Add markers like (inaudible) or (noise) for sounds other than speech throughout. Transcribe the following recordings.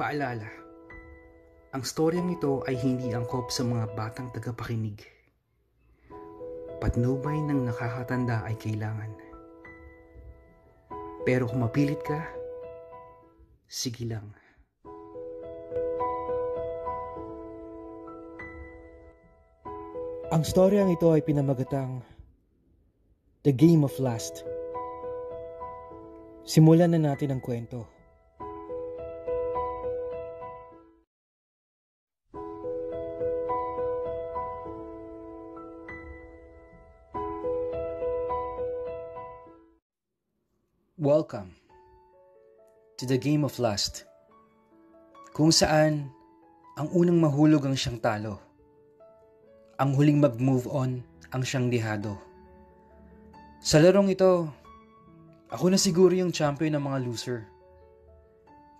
Paalala, ang storyang ito ay hindi angkop sa mga batang tagapakinig. Patnubay ng nakakatanda ay kailangan. Pero kung mapilit ka, sige lang. Ang storyang ito ay pinamagatang The Game of Last. Simulan na natin ang kwento. Welcome to the Game of Last, kung saan ang unang mahulog ang siyang talo, ang huling mag-move on ang siyang dihado. Sa larong ito, ako na siguro yung champion ng mga loser.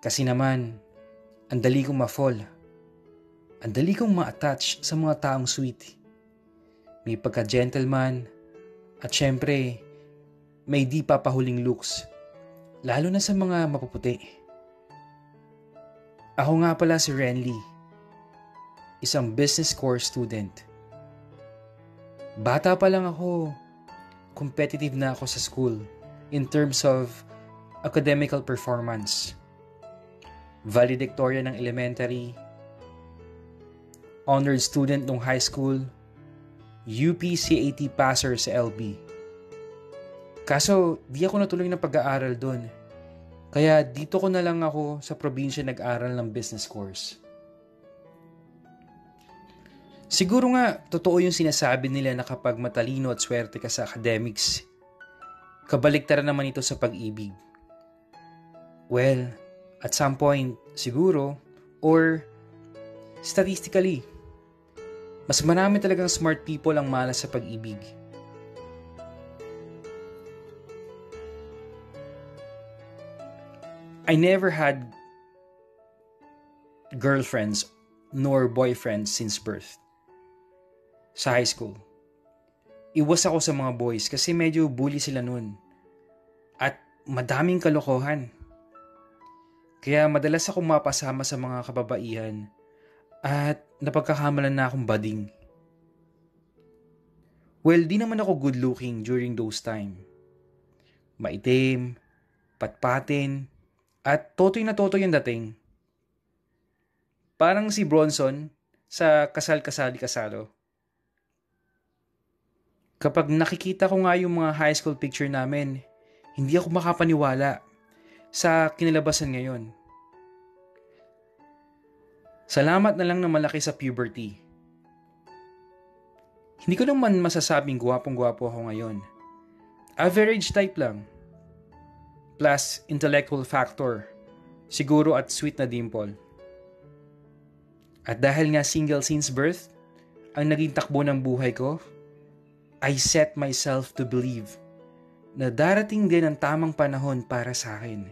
Kasi naman, ang dali kong ma-fall. Ang dali kong ma-attach sa mga taong sweet. May pagka-gentleman, at syempre, may di papahuling looks lalo na sa mga mapuputi. Ako nga pala si Renly, isang business course student. Bata pa lang ako, competitive na ako sa school in terms of academical performance. Valedictorian ng elementary, honored student ng high school, UP CAT passer sa LB. Kaso, di ako natuloy ng pag-aaral doon. Kaya dito ko na lang ako sa probinsya nag-aral ng business course. Siguro nga, totoo yung sinasabi nila na kapag matalino at swerte ka sa academics, kabaliktaran naman ito sa pag-ibig. Well, at some point, siguro, or statistically, mas marami talagang smart people ang malas sa pag-ibig. I never had girlfriends nor boyfriends since birth. Sa high school. Iwas ako sa mga boys kasi medyo bully sila noon. At madaming kalokohan. Kaya madalas ako mapasama sa mga kababaihan at napagkakamalan na akong bading. Well, di naman ako good looking during those time. Maitim, patpatin, at totoy na totoy yung dating. Parang si Bronson sa Kasal-Kasali Kasalo. Kapag nakikita ko nga yung mga high school picture namin, hindi ako makapaniwala sa kinalabasan ngayon. Salamat na lang na malaki sa puberty. Hindi ko naman masasabing gwapong-gwapo ako ngayon. Average type lang plus intellectual factor, siguro at sweet na dimple. At dahil nga single since birth, ang naging takbo ng buhay ko, I set myself to believe na darating din ang tamang panahon para sa akin.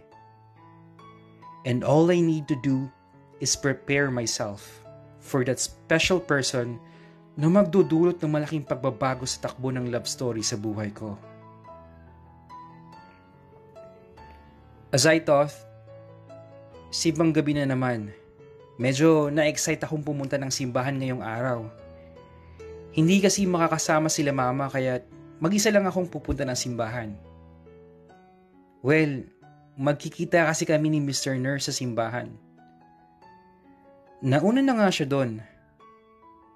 And all I need to do is prepare myself for that special person na magdudulot ng malaking pagbabago sa takbo ng love story sa buhay ko. As I thought, sibang gabi na naman. Medyo na-excite akong pumunta ng simbahan ngayong araw. Hindi kasi makakasama sila mama kaya mag-isa lang akong pupunta ng simbahan. Well, magkikita kasi kami ni Mr. Nurse sa simbahan. Nauna na nga siya doon.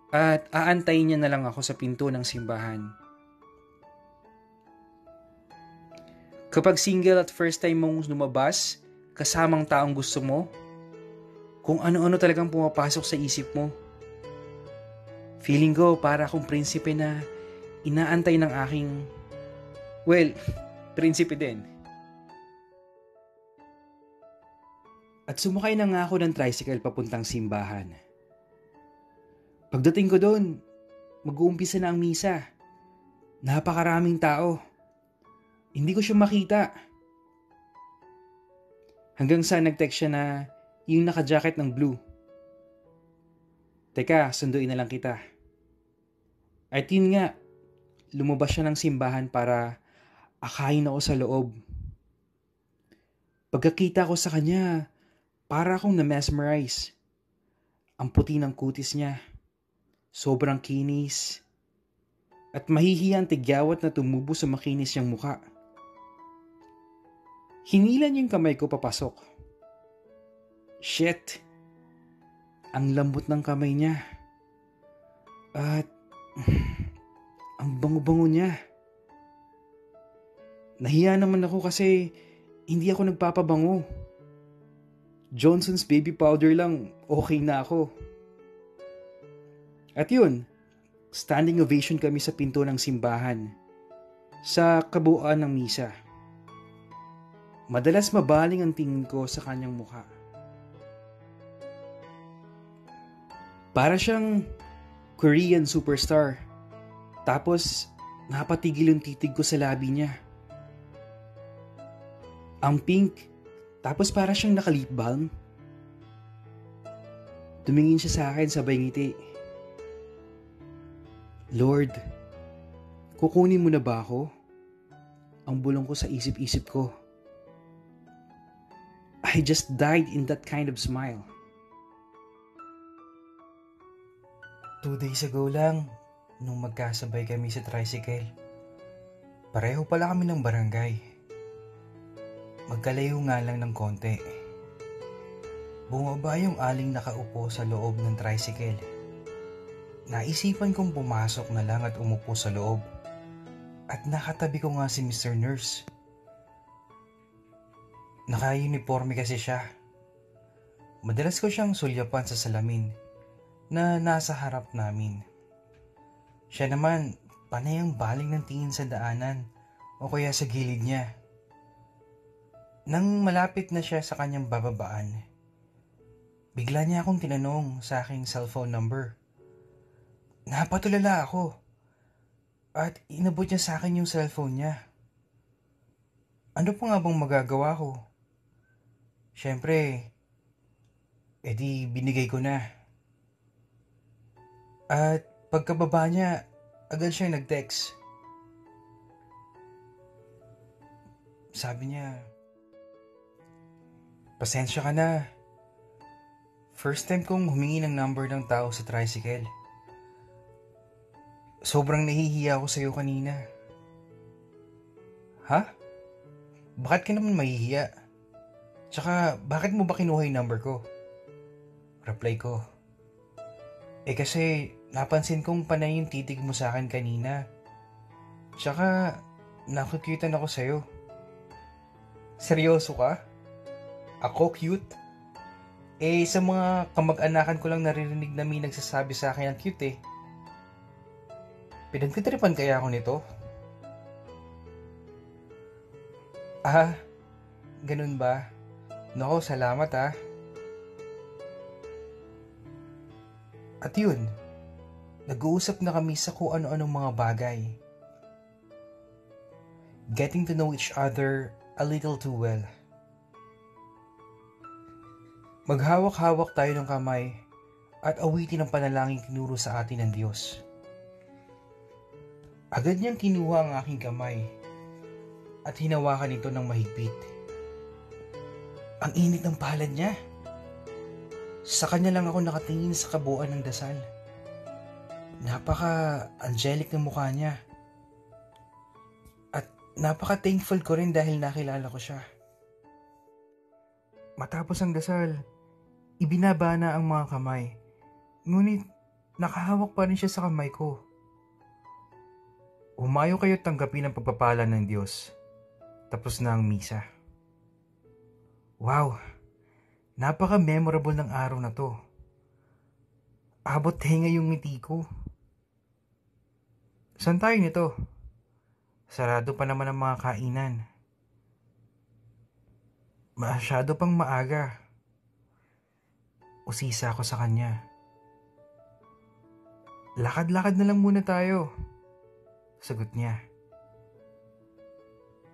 At aantayin niya na lang ako sa pinto ng simbahan. Kapag single at first time mong lumabas, kasamang taong gusto mo, kung ano-ano talagang pumapasok sa isip mo. Feeling ko para akong prinsipe na inaantay ng aking, well, (laughs) prinsipe din. At sumakay na nga ako ng tricycle papuntang simbahan. Pagdating ko doon, mag-uumpisa na ang misa. Napakaraming tao. Hindi ko siya makita. Hanggang sa nag-text siya na yung naka-jacket ng blue. Teka, sunduin na lang kita. At yun nga, lumabas siya ng simbahan para akayin ako sa loob. Pagkakita ko sa kanya, Para akong na-mesmerize. Ang puti ng kutis niya. Sobrang kinis. At mahihiya ang tigyawat na tumubo sa makinis niyang muka. Hinilan yung kamay ko papasok. Shit! Ang lambot ng kamay niya. At (sighs) ang bango-bango niya. Nahiya naman ako kasi hindi ako nagpapabango. Johnson's baby powder lang, okay na ako. At yun, standing ovation kami sa pinto ng simbahan sa kabuuan ng misa. Madalas mabaling ang tingin ko sa kanyang mukha. Para siyang Korean superstar. Tapos, napatigil yung titig ko sa labi niya. Ang pink tapos para siyang nakalip balm. Tumingin siya sa akin sabay ngiti. Lord, kukunin mo na ba ako? Ang bulong ko sa isip-isip ko. I just died in that kind of smile. Two days ago lang, nung magkasabay kami sa tricycle. Pareho pala kami ng barangay. Magkalayo nga lang ng konti. Bumaba yung aling nakaupo sa loob ng tricycle. Naisipan kong pumasok na lang at umupo sa loob. At nakatabi ko nga si Mr. Nurse. Naka-uniforme kasi siya. Madalas ko siyang sulyapan sa salamin na nasa harap namin. Siya naman, panay ang baling ng tingin sa daanan o kaya sa gilid niya. Nang malapit na siya sa kanyang bababaan, bigla niya akong tinanong sa aking cellphone number. Napatulala ako at inabot niya sa akin yung cellphone niya. Ano pa nga bang magagawa ko? Siyempre, edi binigay ko na. At pagkababa niya, agad siya nag-text. Sabi niya, Pasensya ka na. First time kong humingi ng number ng tao sa tricycle. Sobrang nahihiya ako sa'yo kanina. Ha? Bakit ka naman mahihiya? Tsaka, bakit mo ba kinuha yung number ko? Reply ko. Eh kasi, napansin kong panay yung titig mo sa akin kanina. Tsaka, nakukyutan ako sa'yo. Seryoso ka? Ako cute? Eh, sa mga kamag-anakan ko lang naririnig na may nagsasabi sa akin ang cute eh. Pinagtitripan kaya ako nito? Ah, ganun ba? Nako, salamat ah. At yun, nag-uusap na kami sa kung ano-anong mga bagay. Getting to know each other a little too well. Maghawak-hawak tayo ng kamay at awitin ang panalangin tinuro sa atin ng Diyos. Agad niyang kinuha ang aking kamay at hinawakan ito ng mahigpit. Ang init ng palad niya. Sa kanya lang ako nakatingin sa kabuuan ng dasal. Napaka-angelic ng mukha niya. At napaka-thankful ko rin dahil nakilala ko siya. Matapos ang dasal, ibinaba na ang mga kamay. Ngunit nakahawak pa rin siya sa kamay ko. Umayo kayo tanggapin ang pagpapala ng Diyos. Tapos na ang misa. Wow! Napaka-memorable ng araw na to. Abot henga yung ngiti ko. Saan tayo nito? Sarado pa naman ang mga kainan. Masyado pang maaga. Usisa ako sa kanya. Lakad-lakad na lang muna tayo. Sagot niya.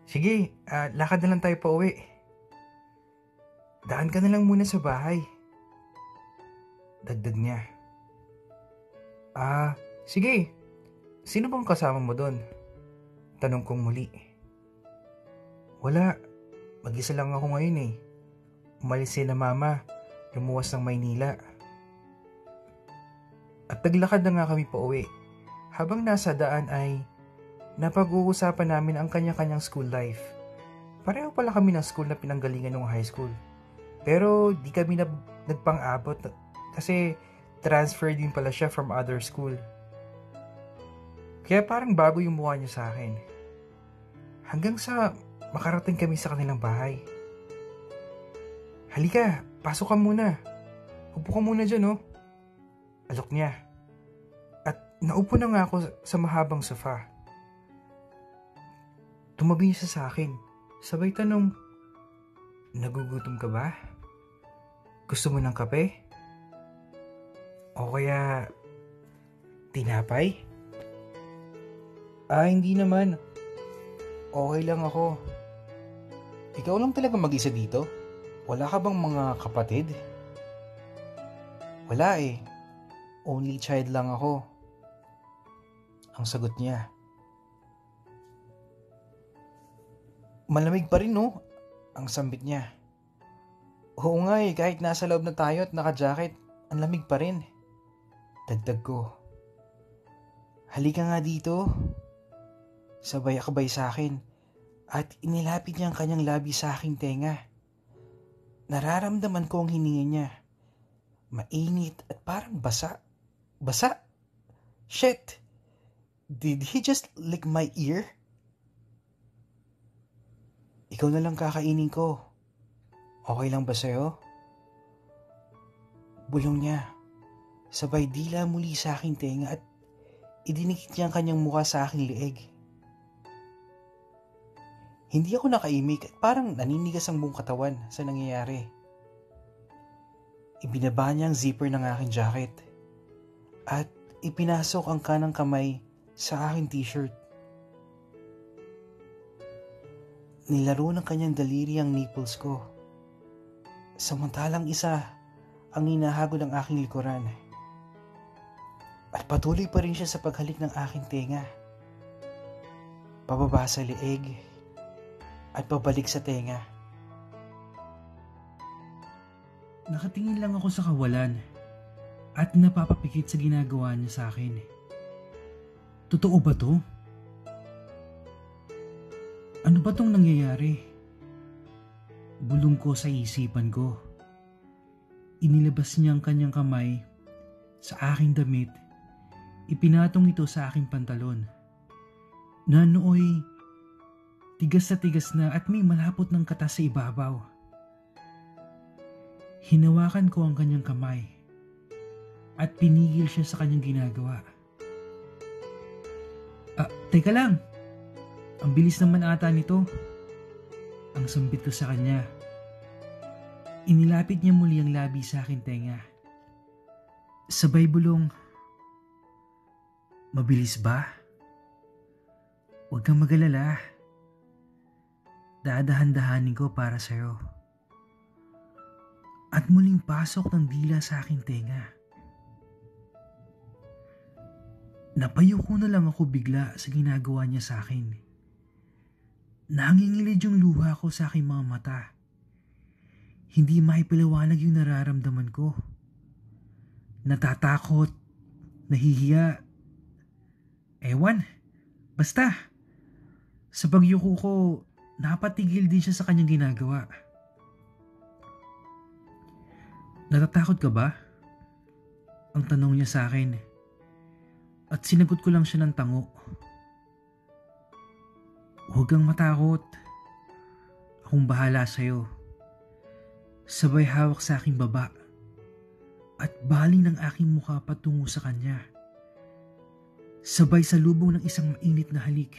Sige, uh, lakad na lang tayo pa uwi. Daan ka na lang muna sa bahay. Dagdag niya. Ah, sige. Sino bang kasama mo doon? Tanong kong muli. Wala. Mag-isa lang ako ngayon eh. umalis sila mama, lumuwas ng Maynila. At naglakad na nga kami pa uwi. Habang nasa daan ay napag-uusapan namin ang kanya-kanyang school life. Pareho pala kami ng school na pinanggalingan ng high school. Pero di kami na, nagpang-abot kasi transfer din pala siya from other school. Kaya parang bago yung mukha niya sa akin. Hanggang sa makarating kami sa kanilang bahay. Halika, pasok ka muna. Upo ka muna dyan, oh. Alok niya. At naupo na nga ako sa mahabang sofa. Tumabi siya sa akin. Sabay tanong, Nagugutom ka ba? Gusto mo ng kape? O kaya, tinapay? Ah, hindi naman. Okay lang ako. Ikaw lang talaga mag-isa dito? Wala ka bang mga kapatid? Wala eh. Only child lang ako. Ang sagot niya. Malamig pa rin no? Ang sambit niya. Oo nga eh, kahit nasa loob na tayo at naka-jacket, ang lamig pa rin. Dagdag ko. Halika nga dito. Sabay akabay sa akin at inilapit niya ang kanyang labi sa aking tenga. Nararamdaman ko ang hininga niya. Mainit at parang basa. Basa? Shit! Did he just lick my ear? Ikaw na lang kakainin ko. Okay lang ba sa'yo? Bulong niya. Sabay dila muli sa aking tenga at idinikit niya ang kanyang mukha sa aking lieg. Hindi ako nakaimik at parang naninigas ang buong katawan sa nangyayari. Ibinaba niya ang zipper ng aking jacket at ipinasok ang kanang kamay sa aking t-shirt. Nilaro ng kanyang daliri ang nipples ko. Samantalang isa ang ninahagod ng aking likuran. At patuloy pa rin siya sa paghalik ng aking tenga. Pababa sa lieg at pabalik sa tenga. Nakatingin lang ako sa kawalan at napapapikit sa ginagawa niya sa akin. Totoo ba to? Ano ba tong nangyayari? Bulong ko sa isipan ko. Inilabas niya ang kanyang kamay sa aking damit. Ipinatong ito sa aking pantalon. Na nooy tigas na tigas na at may malapot ng katas sa ibabaw. Hinawakan ko ang kanyang kamay at pinigil siya sa kanyang ginagawa. Ah, teka lang. Ang bilis naman ata nito. Ang sambit ko sa kanya. Inilapit niya muli ang labi sa akin tenga. Sabay bulong, Mabilis ba? Huwag kang magalala. Dadahan-dahanin ko para sa'yo. At muling pasok ng dila sa aking tenga. Napayuko na lang ako bigla sa ginagawa niya sa akin. Nangingilid yung luha ko sa aking mga mata. Hindi maipaliwanag yung nararamdaman ko. Natatakot, nahihiya. Ewan, basta. Sa pagyuko ko, napatigil din siya sa kanyang ginagawa. Natatakot ka ba? Ang tanong niya sa akin. At sinagot ko lang siya ng tango. Huwag kang matakot. Akong bahala sa'yo. Sabay hawak sa aking baba at baling ng aking mukha patungo sa kanya. Sabay sa lubong ng isang mainit na halik.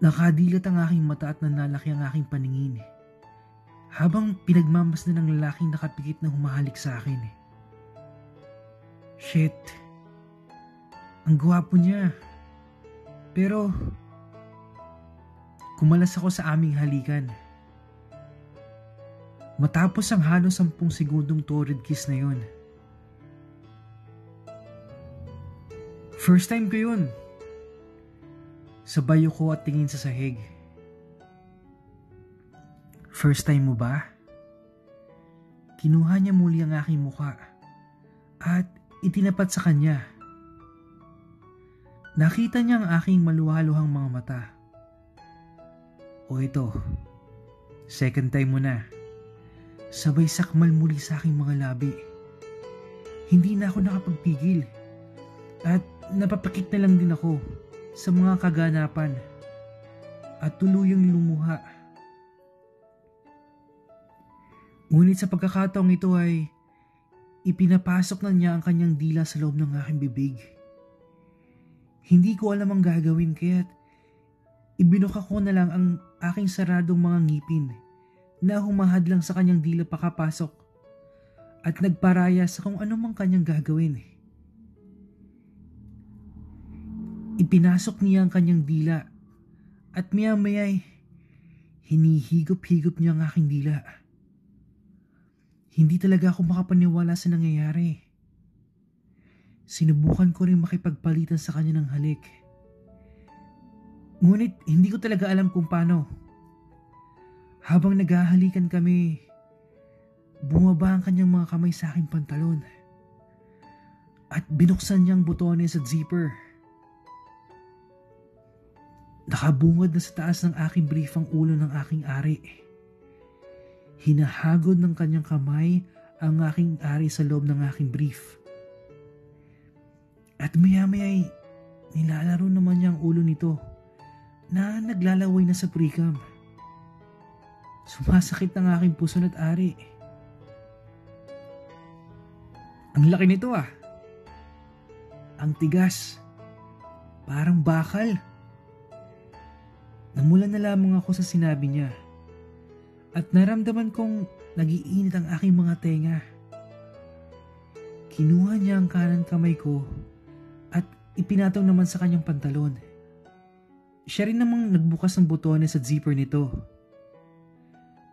Nakadilat ang aking mata at nanalaki ang aking paningin. Habang pinagmamas na ng lalaking nakapikit na humahalik sa akin. Shit. Ang gwapo niya. Pero, kumalas ako sa aming halikan. Matapos ang halos sampung segundong torrid kiss na yon. First time ko yun. Sabay ko at tingin sa sahig. First time mo ba? Kinuha niya muli ang aking muka at itinapat sa kanya. Nakita niya ang aking maluhaluhang mga mata. O ito, second time mo na. Sabay sakmal muli sa aking mga labi. Hindi na ako nakapagpigil at napapakit na lang din ako sa mga kaganapan at tuluyang lumuha. Ngunit sa pagkakataong ito ay ipinapasok na niya ang kanyang dila sa loob ng aking bibig. Hindi ko alam ang gagawin kaya't ibinuka ko na lang ang aking saradong mga ngipin na humahad lang sa kanyang dila pakapasok at nagparaya sa kung ano mang kanyang gagawin. Ipinasok niya ang kanyang dila at maya maya'y hinihigop-higop niya ang aking dila. Hindi talaga ako makapaniwala sa nangyayari. Sinubukan ko rin makipagpalitan sa kanya ng halik. Ngunit hindi ko talaga alam kung paano. Habang naghahalikan kami, bumaba ang kanyang mga kamay sa aking pantalon. At binuksan niyang butones at zipper. Nakabungad na sa taas ng aking brief ang ulo ng aking ari. Hinahagod ng kanyang kamay ang aking ari sa loob ng aking brief. At maya-maya ay nilalaro naman niya ang ulo nito na naglalaway na sa precam. Sumasakit ang aking puso at ari. Ang laki nito ah. Ang tigas. Parang bakal. Namula na lamang ako sa sinabi niya. At naramdaman kong nagiinit ang aking mga tenga. Kinuha niya ang kanan kamay ko ipinataw naman sa kanyang pantalon. Siya rin namang nagbukas ng butones at zipper nito.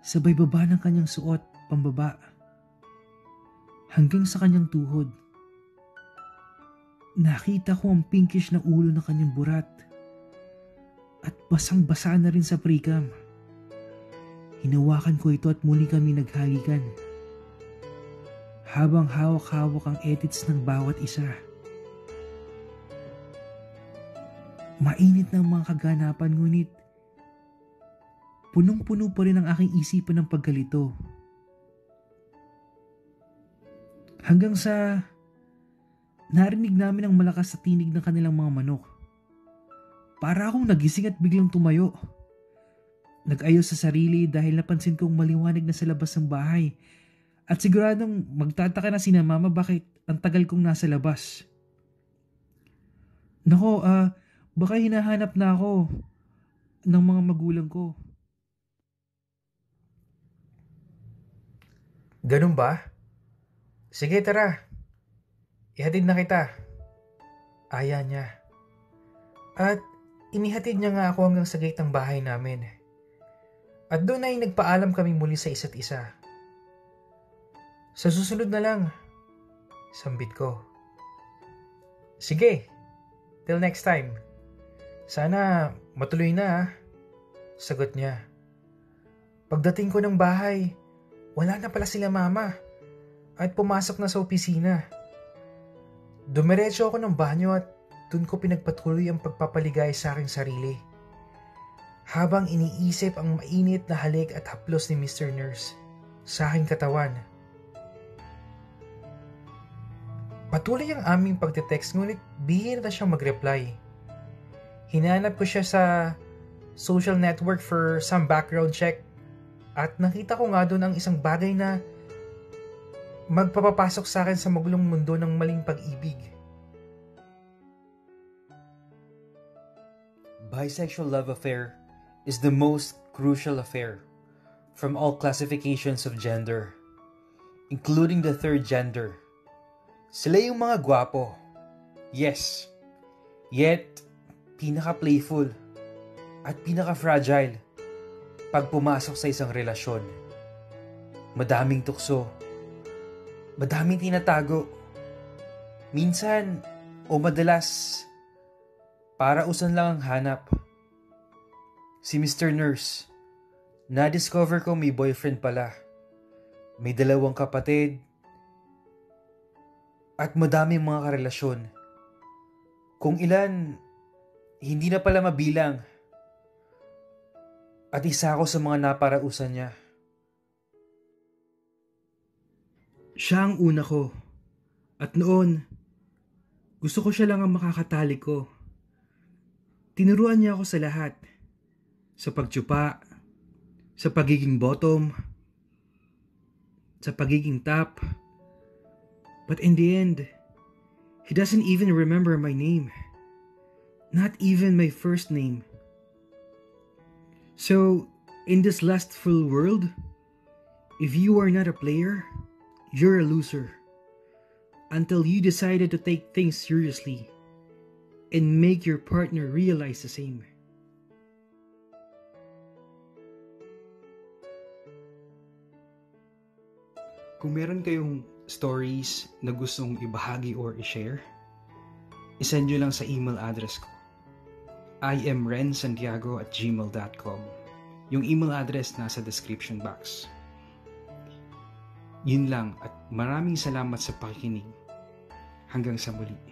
Sabay baba ng kanyang suot, pambaba. Hanggang sa kanyang tuhod. Nakita ko ang pinkish na ulo ng kanyang burat. At basang-basa na rin sa precam. Hinawakan ko ito at muli kami naghalikan. Habang hawak-hawak ang edits ng bawat isa. Mainit ng mga kaganapan ngunit punong-puno pa rin ang aking isipan ng pagkalito. Hanggang sa narinig namin ang malakas sa tinig ng kanilang mga manok. Para akong nagising at biglang tumayo. Nag-ayos sa sarili dahil napansin kong maliwanag na sa labas ng bahay at siguradong magtataka na si na mama bakit ang tagal kong nasa labas. Nako, ah, uh, baka hinahanap na ako ng mga magulang ko. Ganun ba? Sige, tara. Ihatid na kita. Aya niya. At inihatid niya nga ako hanggang sa gate ng bahay namin. At doon ay nagpaalam kami muli sa isa't isa. Sa susunod na lang, sambit ko. Sige, till next time. Sana matuloy na ah. Sagot niya. Pagdating ko ng bahay, wala na pala sila mama at pumasok na sa opisina. Dumiretso ako ng banyo at dun ko pinagpatuloy ang pagpapaligay sa aking sarili. Habang iniisip ang mainit na halik at haplos ni Mr. Nurse sa aking katawan. Patuloy ang aming pagte-text ngunit bihira na siyang mag-reply. Hinanap ko siya sa social network for some background check at nakita ko nga doon ang isang bagay na magpapapasok sa akin sa magulong mundo ng maling pag-ibig. Bisexual love affair is the most crucial affair from all classifications of gender, including the third gender. Sila yung mga gwapo. Yes. Yet, pinaka-playful at pinaka-fragile pag pumasok sa isang relasyon. Madaming tukso. Madaming tinatago. Minsan, o madalas, para usan lang ang hanap. Si Mr. Nurse, Na-discover ko may boyfriend pala. May dalawang kapatid. At madaming mga karelasyon. Kung ilan, hindi na pala mabilang. At isa ako sa mga naparausan niya. Siya ang una ko. At noon, gusto ko siya lang ang makakatali ko. Tinuruan niya ako sa lahat. Sa pagtsupa, sa pagiging bottom, sa pagiging top. But in the end, he doesn't even remember my name. Not even my first name. So, in this lustful world, if you are not a player, you're a loser. Until you decided to take things seriously and make your partner realize the same. Kung meron kayong stories na gustong ibahagi or i-share, isend nyo lang sa email address ko. I am rensantiago at gmail.com. Yung email address nasa description box. Yun lang at maraming salamat sa pakikinig. Hanggang sa muli.